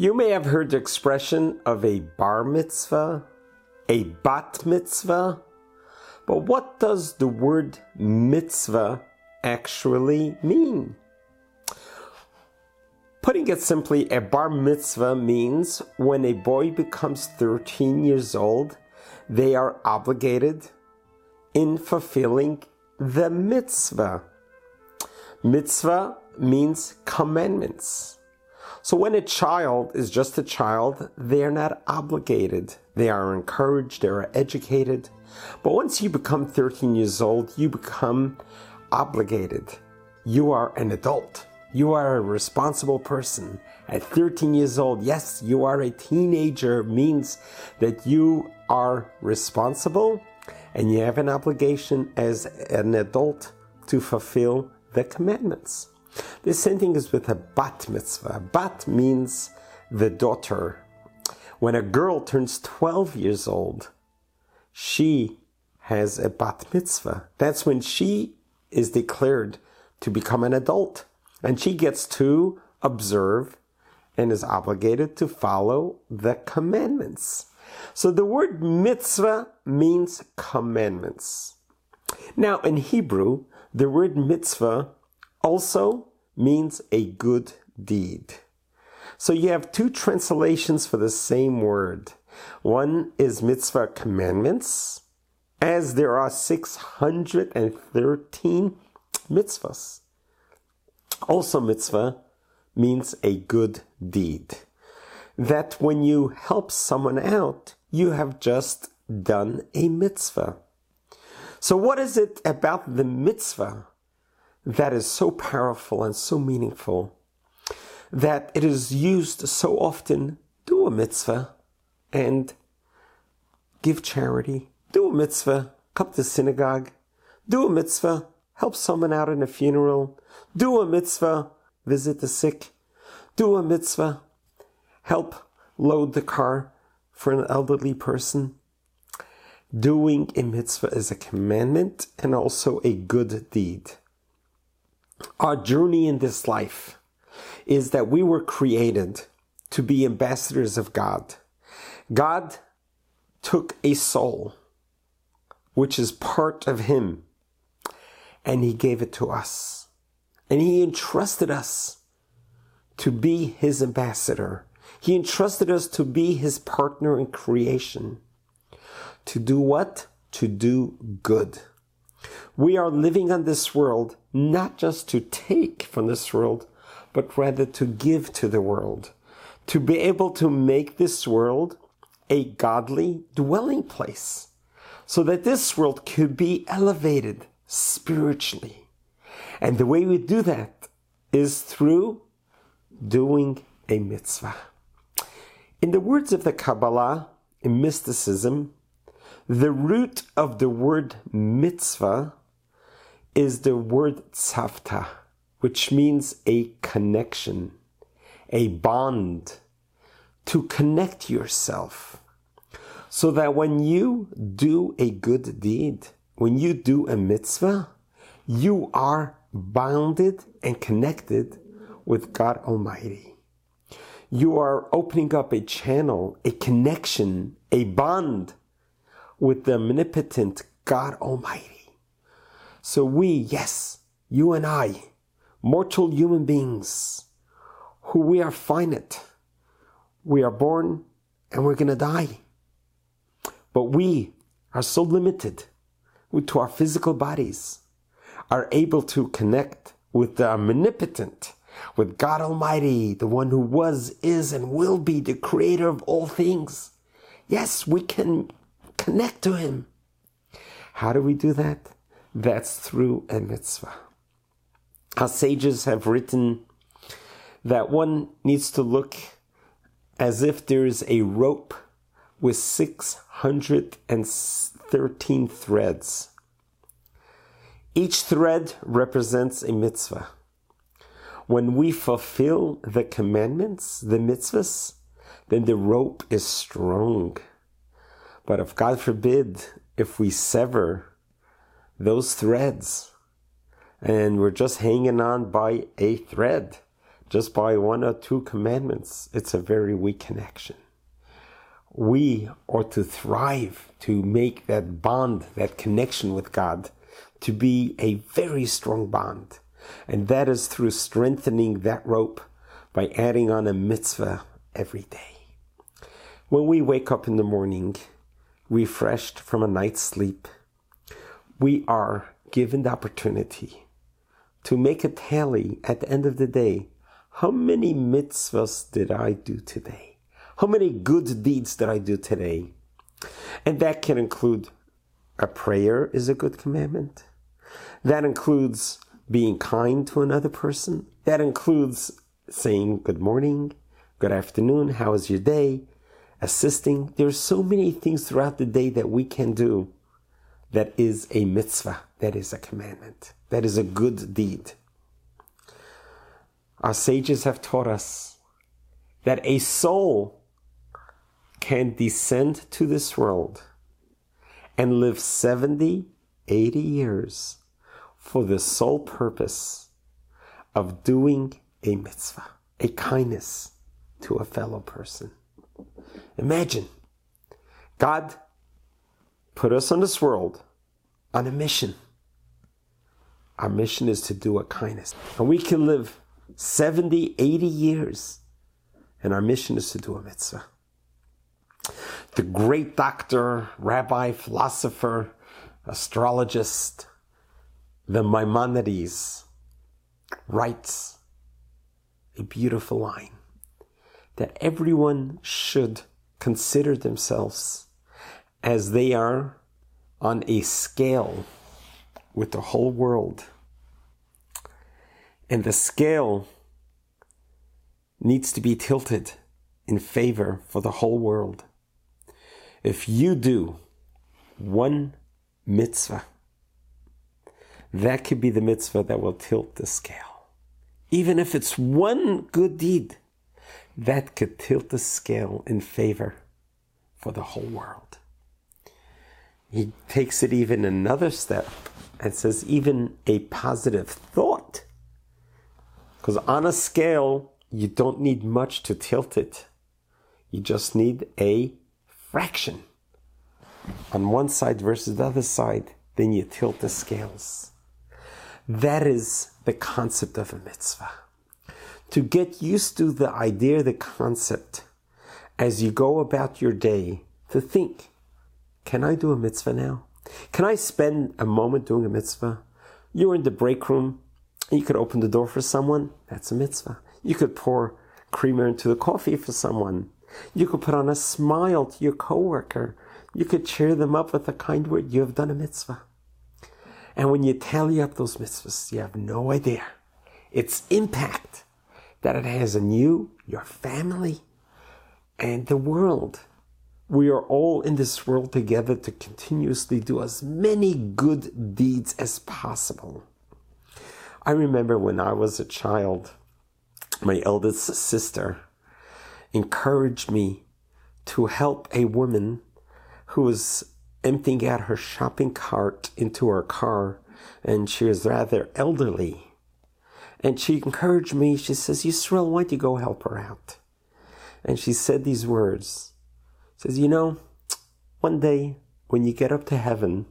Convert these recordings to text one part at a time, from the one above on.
You may have heard the expression of a bar mitzvah, a bat mitzvah, but what does the word mitzvah actually mean? Putting it simply, a bar mitzvah means when a boy becomes 13 years old, they are obligated in fulfilling the mitzvah. Mitzvah means commandments. So when a child is just a child, they are not obligated. They are encouraged, they are educated. But once you become 13 years old, you become obligated. You are an adult. You are a responsible person. At 13 years old, yes, you are a teenager, means that you are responsible and you have an obligation as an adult to fulfill the commandments. The same thing is with a bat mitzvah. Bat means the daughter. When a girl turns 12 years old, she has a bat mitzvah. That's when she is declared to become an adult. And she gets to observe and is obligated to follow the commandments. So the word mitzvah means commandments. Now in Hebrew, the word mitzvah also means a good deed. So you have two translations for the same word. One is mitzvah commandments, as there are 613 mitzvahs. Also, mitzvah means a good deed. That when you help someone out, you have just done a mitzvah. So, what is it about the mitzvah that is so powerful and so meaningful that it is used so often? Do a mitzvah and give charity. Do a mitzvah, come to synagogue. Do a mitzvah, help someone out in a funeral. Do a mitzvah, visit the sick. Do a mitzvah, help load the car for an elderly person. Doing a mitzvah is a commandment and also a good deed. Our journey in this life is that we were created to be ambassadors of God. God took a soul, which is part of Him, and He gave it to us. And He entrusted us to be His ambassador. He entrusted us to be His partner in creation. To do what? To do good. We are living on this world not just to take from this world, but rather to give to the world. To be able to make this world a godly dwelling place so that this world could be elevated spiritually. And the way we do that is through doing a mitzvah. In the words of the Kabbalah, in mysticism, the root of the word mitzvah is the word tzavta, which means a connection, a bond, to connect yourself. So that when you do a good deed, when you do a mitzvah, you are bounded and connected with God Almighty. You are opening up a channel, a connection, a bond with the omnipotent God Almighty. So we, yes, you and I, mortal human beings, who we are finite, we are born and we're going to die. But we are so limited to our physical bodies, are able to connect with the omnipotent, with God Almighty, the one who was, is, and will be the creator of all things. Yes, we can connect to Him. How do we do that? That's through a mitzvah. Our sages have written that one needs to look as if there is a rope with 613 threads. Each thread represents a mitzvah. When we fulfill the commandments, the mitzvahs, then the rope is strong. But if God forbid, if we sever those threads and we're just hanging on by a thread, just by one or two commandments, it's a very weak connection. We ought to thrive to make that bond, that connection with God, to be a very strong bond. And that is through strengthening that rope by adding on a mitzvah every day. When we wake up in the morning, refreshed from a night's sleep, we are given the opportunity to make a tally at the end of the day. How many mitzvahs did I do today? How many good deeds did I do today? And that can include a prayer is a good commandment. That includes being kind to another person. That includes saying good morning, good afternoon, how is your day, assisting. There's so many things throughout the day that we can do that is a mitzvah, that is a commandment, that is a good deed. Our sages have taught us that a soul can descend to this world and live 70, 80 years for the sole purpose of doing a mitzvah, a kindness to a fellow person. Imagine God put us on this world on a mission. Our mission is to do a kindness. And we can live 70, 80 years, and our mission is to do a mitzvah. The great doctor, rabbi, philosopher, astrologist, the Maimonides writes a beautiful line that everyone should consider themselves as they are on a scale with the whole world. And the scale needs to be tilted in favor for the whole world. If you do one mitzvah, that could be the mitzvah that will tilt the scale. Even if it's one good deed, that could tilt the scale in favor for the whole world. He takes it even another step and says, even a positive thought. Because on a scale, you don't need much to tilt it. You just need a fraction on one side versus the other side, then you tilt the scales. That is the concept of a mitzvah. To get used to the idea, the concept, as you go about your day, to think, can I do a mitzvah now? Can I spend a moment doing a mitzvah? You're in the break room, and you could open the door for someone, that's a mitzvah. You could pour creamer into the coffee for someone. You could put on a smile to your coworker. You could cheer them up with a kind word. You have done a mitzvah. And when you tally up those mitzvahs, you have no idea its impact that it has on you, your family, and the world. We are all in this world together to continuously do as many good deeds as possible. I remember when I was a child, my eldest sister encouraged me to help a woman who was emptying out her shopping cart into her car, and she was rather elderly. And she encouraged me. She says, Yisrael, why don't you go help her out? And she said these words. Says, you know, one day when you get up to heaven,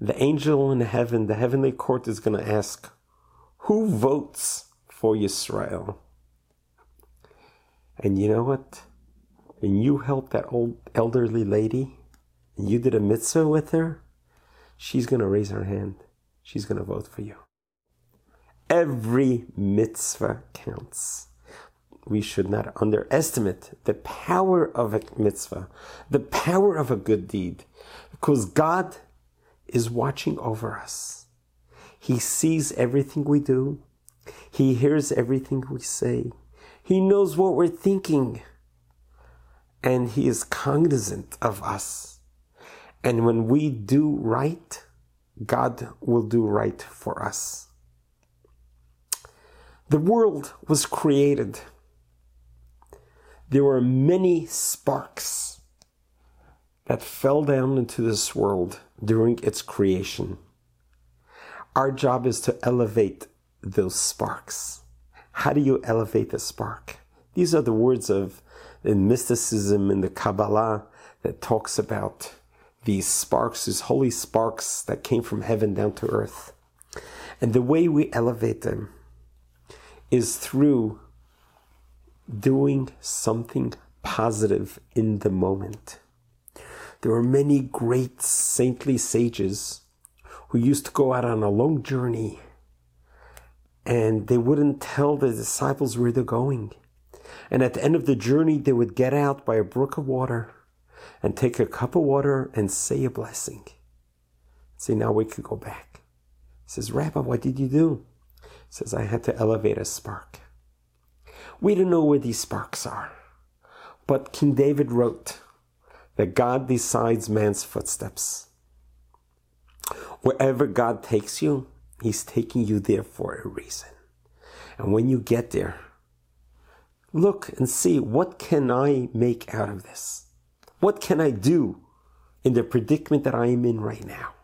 the angel in heaven, the heavenly court is going to ask, who votes for Yisrael? And you know what? And you helped that old elderly lady, and you did a mitzvah with her, she's going to raise her hand. She's going to vote for you. Every mitzvah counts. We should not underestimate the power of a mitzvah, the power of a good deed, because God is watching over us. He sees everything we do. He hears everything we say. He knows what we're thinking. And He is cognizant of us. And when we do right, God will do right for us. The world was created. There were many sparks that fell down into this world during its creation. Our job is to elevate those sparks. How do you elevate the spark? These are the words of in mysticism in the Kabbalah that talks about these sparks, these holy sparks that came from heaven down to earth. And the way we elevate them is through doing something positive in the moment. There are many great saintly sages who used to go out on a long journey and they wouldn't tell the disciples where they're going. And at the end of the journey, they would get out by a brook of water and take a cup of water and say a blessing. Say, now we could go back. He says, Rabbi, what did you do? He says, I had to elevate a spark. We don't know where these sparks are. But King David wrote that God decides man's footsteps. Wherever God takes you, He's taking you there for a reason. And when you get there, look and see what can I make out of this? What can I do in the predicament that I am in right now?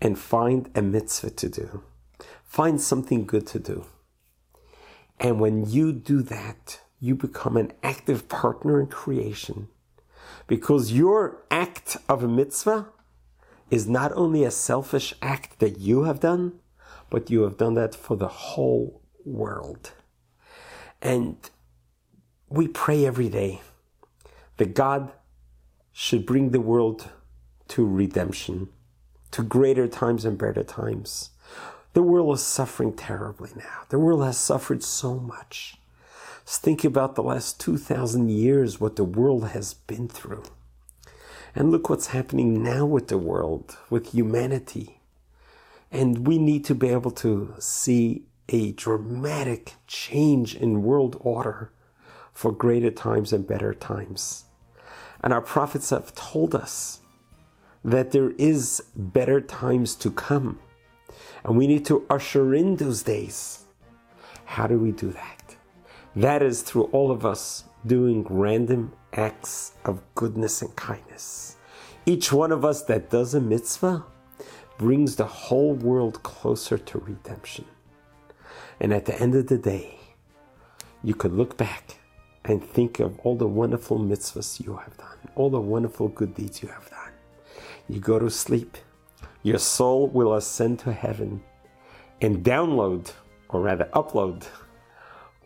And find a mitzvah to do. Find something good to do. And when you do that, you become an active partner in creation because your act of a mitzvah is not only a selfish act that you have done, but you have done that for the whole world. And we pray every day that God should bring the world to redemption, to greater times and better times. The world is suffering terribly now. The world has suffered so much. Just think about the last 2,000 years, what the world has been through. And look what's happening now with the world, with humanity. And we need to be able to see a dramatic change in world order for greater times and better times. And our prophets have told us that there is better times to come. And we need to usher in those days. How do we do that? That is through all of us doing random acts of goodness and kindness. Each one of us that does a mitzvah brings the whole world closer to redemption. And at the end of the day, you could look back and think of all the wonderful mitzvahs you have done, all the wonderful good deeds you have done. You go to sleep, your soul will ascend to heaven and download, or rather upload,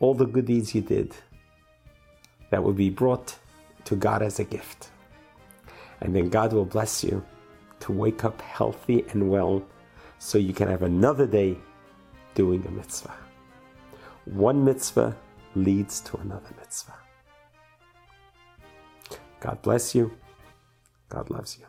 all the good deeds you did that will be brought to God as a gift. And then God will bless you to wake up healthy and well so you can have another day doing a mitzvah. One mitzvah leads to another mitzvah. God bless you. God loves you.